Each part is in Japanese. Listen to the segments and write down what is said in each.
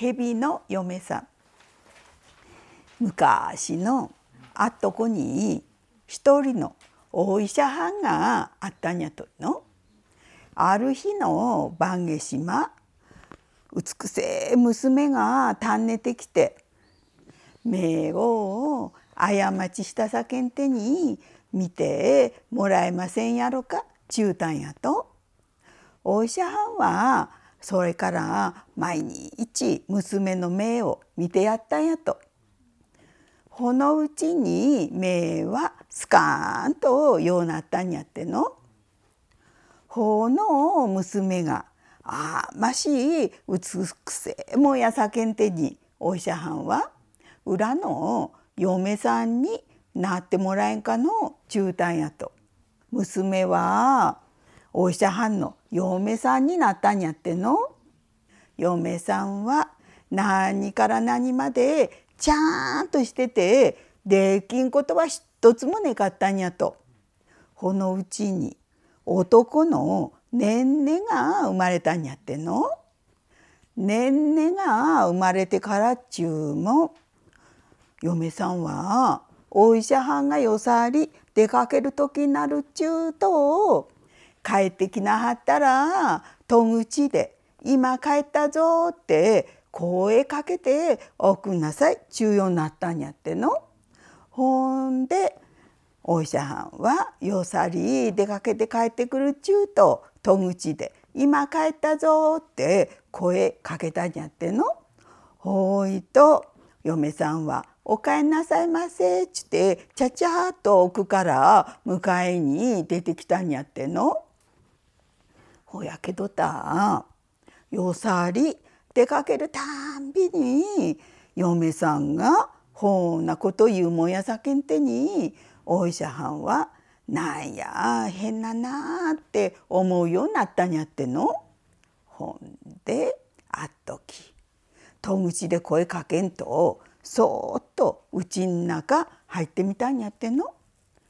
蛇の嫁さん昔のあっとこに一人のお医者はんがあったんやとの。ある日の晩夏島美しい娘がたんねてきて名号を過ちしたさけんてに見てもらえませんやろかちゅうたんやと。お医者はんはそれから毎日娘の目を見てやったんやと。このうちに目はスカーンとようなったんやっての。ほの娘があましい美しいもやさけんてにお医者はんは裏の嫁さんになってもらえんかの中短やと娘はお医者はんの嫁さんになったんやっての？嫁さんは何から何までちゃんとしててできんことは一つもねかったんやと。このうちに男のねんねが生まれたんやっての？ねんねが生まれてからっちゅうも嫁さんはお医者はんがよさり出かける時になるっちゅうと帰ってきなはったら戸口で「今帰ったぞ」って声かけておくんなさい中ようになったんやっての？ほんでお医者はんはよさり出かけて帰ってくるちゅうと戸口で「今帰ったぞ」って声かけたんやっての？ほいと嫁さんは「お帰んなさいませ」っちってちゃちゃっと奥から迎えに出てきたんやっての？ほやけどたよさり出かけるたんびに嫁さんがほうなこと言うもんやさけんてにお医者はんは「なんや変なな」って思うようになったんやっての。ほんであっとき戸口で声かけんとそーっとうちん中入ってみたんやっての。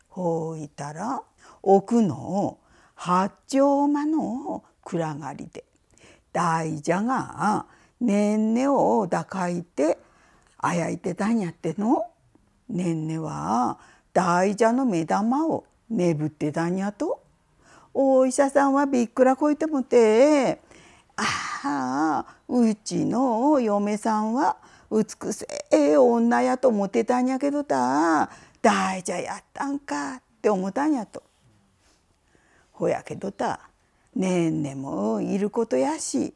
ほういたら奥の八丁間の暗がりで大蛇がねんねを抱いてあやいてたんやっての。ねんねは大蛇の目玉をねぶってたんやと。お医者さんはびっくらこいてもて「ああうちの嫁さんは美しい女やと思ってたんやけどた大蛇やったんか」って思ったんやと。ほやけどた。ねんねもいることやしっ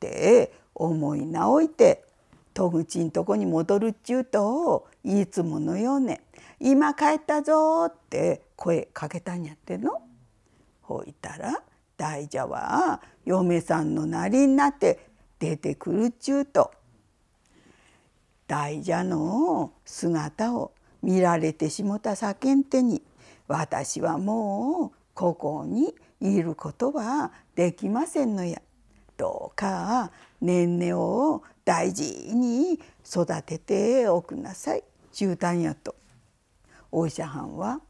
て思い直いて戸口んとこに戻るっちゅうといつものようね「今帰ったぞ」って声かけたんやっての。ほいたら大蛇は嫁さんのなりになって出てくるっちゅうと。大蛇の姿を見られてしもた叫んてに私はもうここにいることはできませんのや。どうかねんねを大事に育てておくなさい中短やと。お医者はんは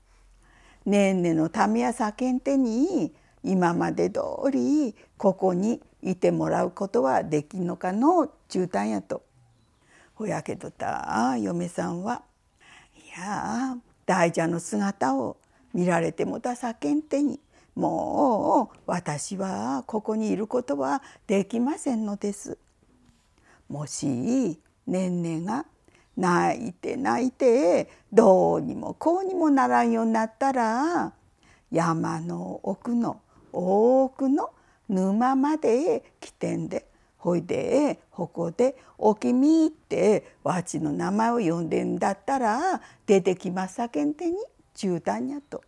ねんねのためや叫んてに今まで通りここにいてもらうことはできんのかの中短やと。ほやけどた嫁さんはいや大蛇の姿を見られてもた叫んてにもう私はここにいることはできませんのです。もしねんねが泣いて泣いてどうにもこうにもならんようになったら山の奥の多くの沼まで来てんでほいでここで「おきみ」ってわちの名前を呼んでんだったら出てきますさけんてに中短やと。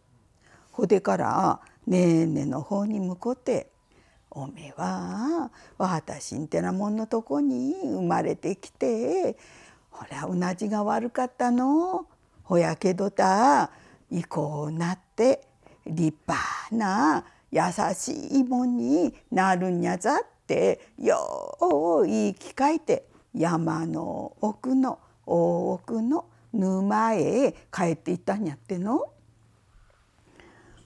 ほでからねーねの方に向こって「おめは私んてなもんのとこに生まれてきてほらうなじが悪かったのほやけどたいこうなって立派な優しいもんになるんやざ」ってよう言い聞かえて山の奥の大奥の沼へ帰っていったんやっての。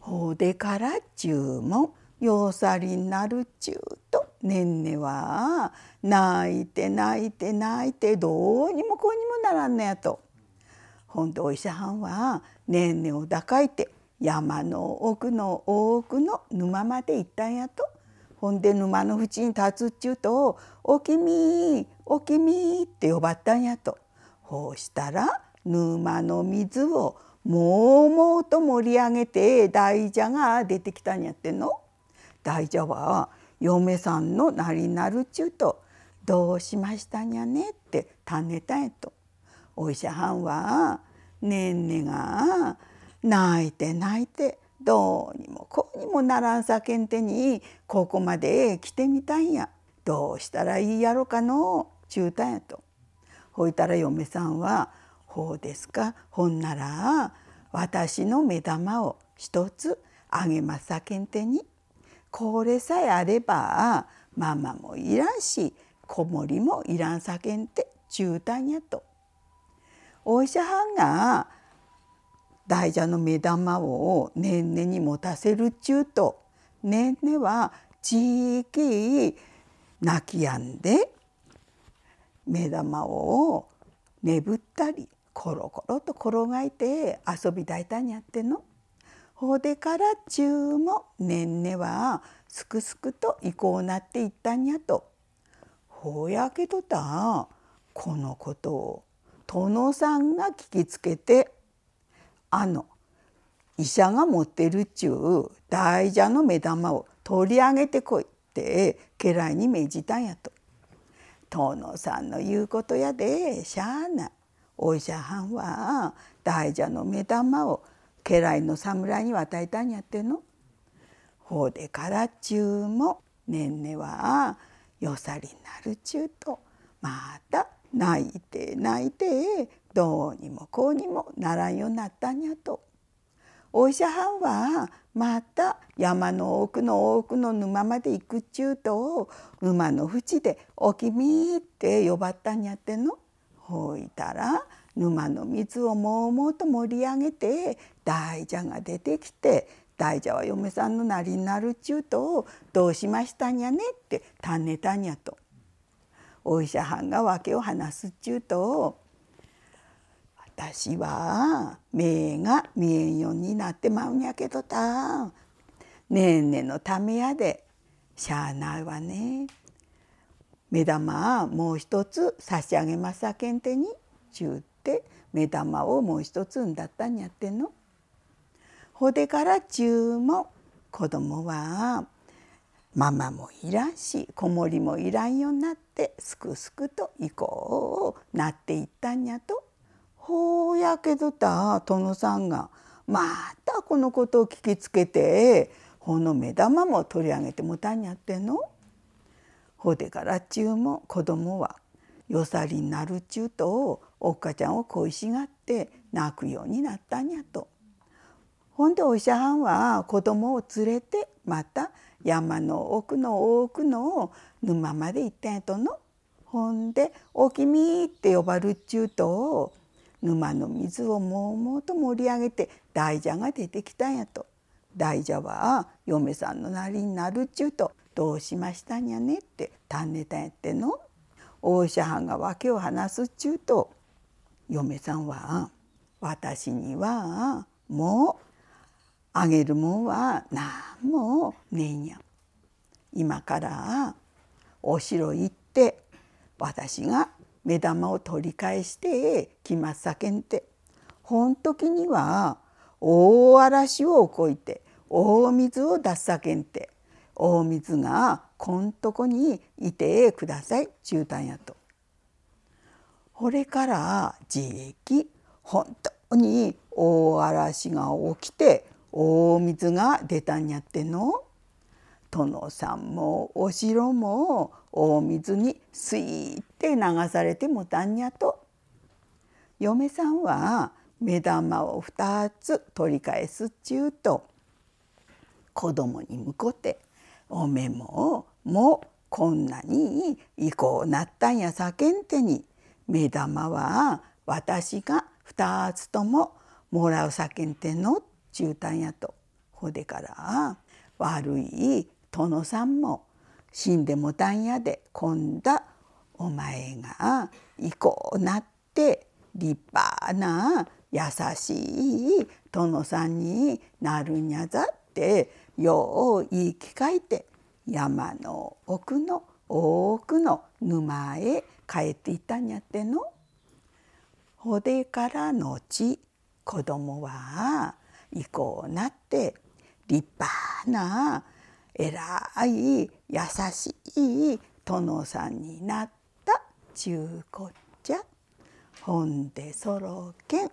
ほうでから注文ようさりになるちゅうとねんねは泣いて泣いて泣いてどうにもこうにもならんのやと。ほんでお医者はんはねんねを抱かいて山の奥の奥の沼まで行ったんやと。ほんで沼の縁に立つっちゅうと「おきみおきみ」って呼ばったんやと。ほうしたら沼の水をもうもうと盛り上げて大蛇が出てきたんやってんの。大蛇は嫁さんのなりなるちゅうと「どうしましたんやね」って尋ねたんやと。お医者はんはねんねが泣いて泣いてどうにもこうにもならんさけんてにここまで来てみたんやどうしたらいいやろかの中途やと。ほいたら嫁さんは「ほうですか？ほんなら私の目玉を一つあげます。さけんてに。これさえあればママもいらんし子守もいらん。さけんて中途やと。お医者はんが大蛇の目玉をねんねに持たせるちゅうと。ねんねはじき泣きやんで目玉をねぶったり。コロコロと転がいて遊びだいたんやっての。ほでから中もねんねはすくすくといこうなっていったんやと。ほやけどたこのことを殿さんが聞きつけてあの医者が持ってるっちゅう大蛇の目玉を取り上げてこいって家来に命じたんやと。殿さんの言うことやでしゃあない。お医者はんは大蛇の目玉を家来の侍に渡えたんやっての。ほうでからっちゅうもねんねはよさりになるちゅうとまた泣いて泣いてどうにもこうにもならんようになったんやと。お医者はんはまた山の奥の奥の沼まで行くちゅうと沼の縁で「おきみ」って呼ばったんやっての。ほいたら沼の水をもうもうと盛り上げて大蛇が出てきて大蛇は嫁さんのなりになるっちゅうと「どうしましたんやね」って尋ねたんやと。お医者はんが訳を話すっちゅうと「私は目が見えんようになってまうんやけどた。ねえねのためやで。しゃあないわね」目玉もう一つ差し上げますさけんてにちゅうって目玉をもう一つんだったんやっての。ほでから中も子供はママもいらんし子守もいらんようになってすくすくといこうなっていったんやと。ほうやけどた殿さんがまたこのことを聞きつけてほの目玉も取り上げてもたんやっての。ほでから中も子供はよさりになるちゅうとおっかちゃんを恋しがって泣くようになったんやと。ほんでお医者はんは子供を連れてまた山の奥の奥の沼まで行ったんやとの。ほんで「おきみ」って呼ばるっちゅうと沼の水をもうもうと盛り上げて大蛇が出てきたんやと。大蛇は嫁さんのなりになるっちゅうと「どうしましたんやね」って尋ねたんやっての？お医者はんが訳を話すっちゅうと嫁さんは「私にはもうあげるもんは何もねえんや。今からお城行って私が目玉を取り返してきますさけんてほん時には大嵐を起こいて大水を出すさけんて大水がこんとこにいてください中短やと。これからじき本当に大嵐が起きて大水が出たんやっての。殿さんもお城も大水にすいって流されてもたんやと。嫁さんは目玉を2つ取り返すっちゅうと子供に向こって「おめももこんなにいこうなったんやさけんてに目玉は私が2つとももらうさけんての」中短やと。ほでから悪い殿さんも死んでもたんやで今度お前がいこうなって立派な優しい殿さんになるんやざってよう言い聞かえて山の奥の多くの沼へ帰っていったんやっての。ほでから後子供はいこうなって立派な偉い優しい殿さんになったちゅうこっちゃ。ほんでそろけん。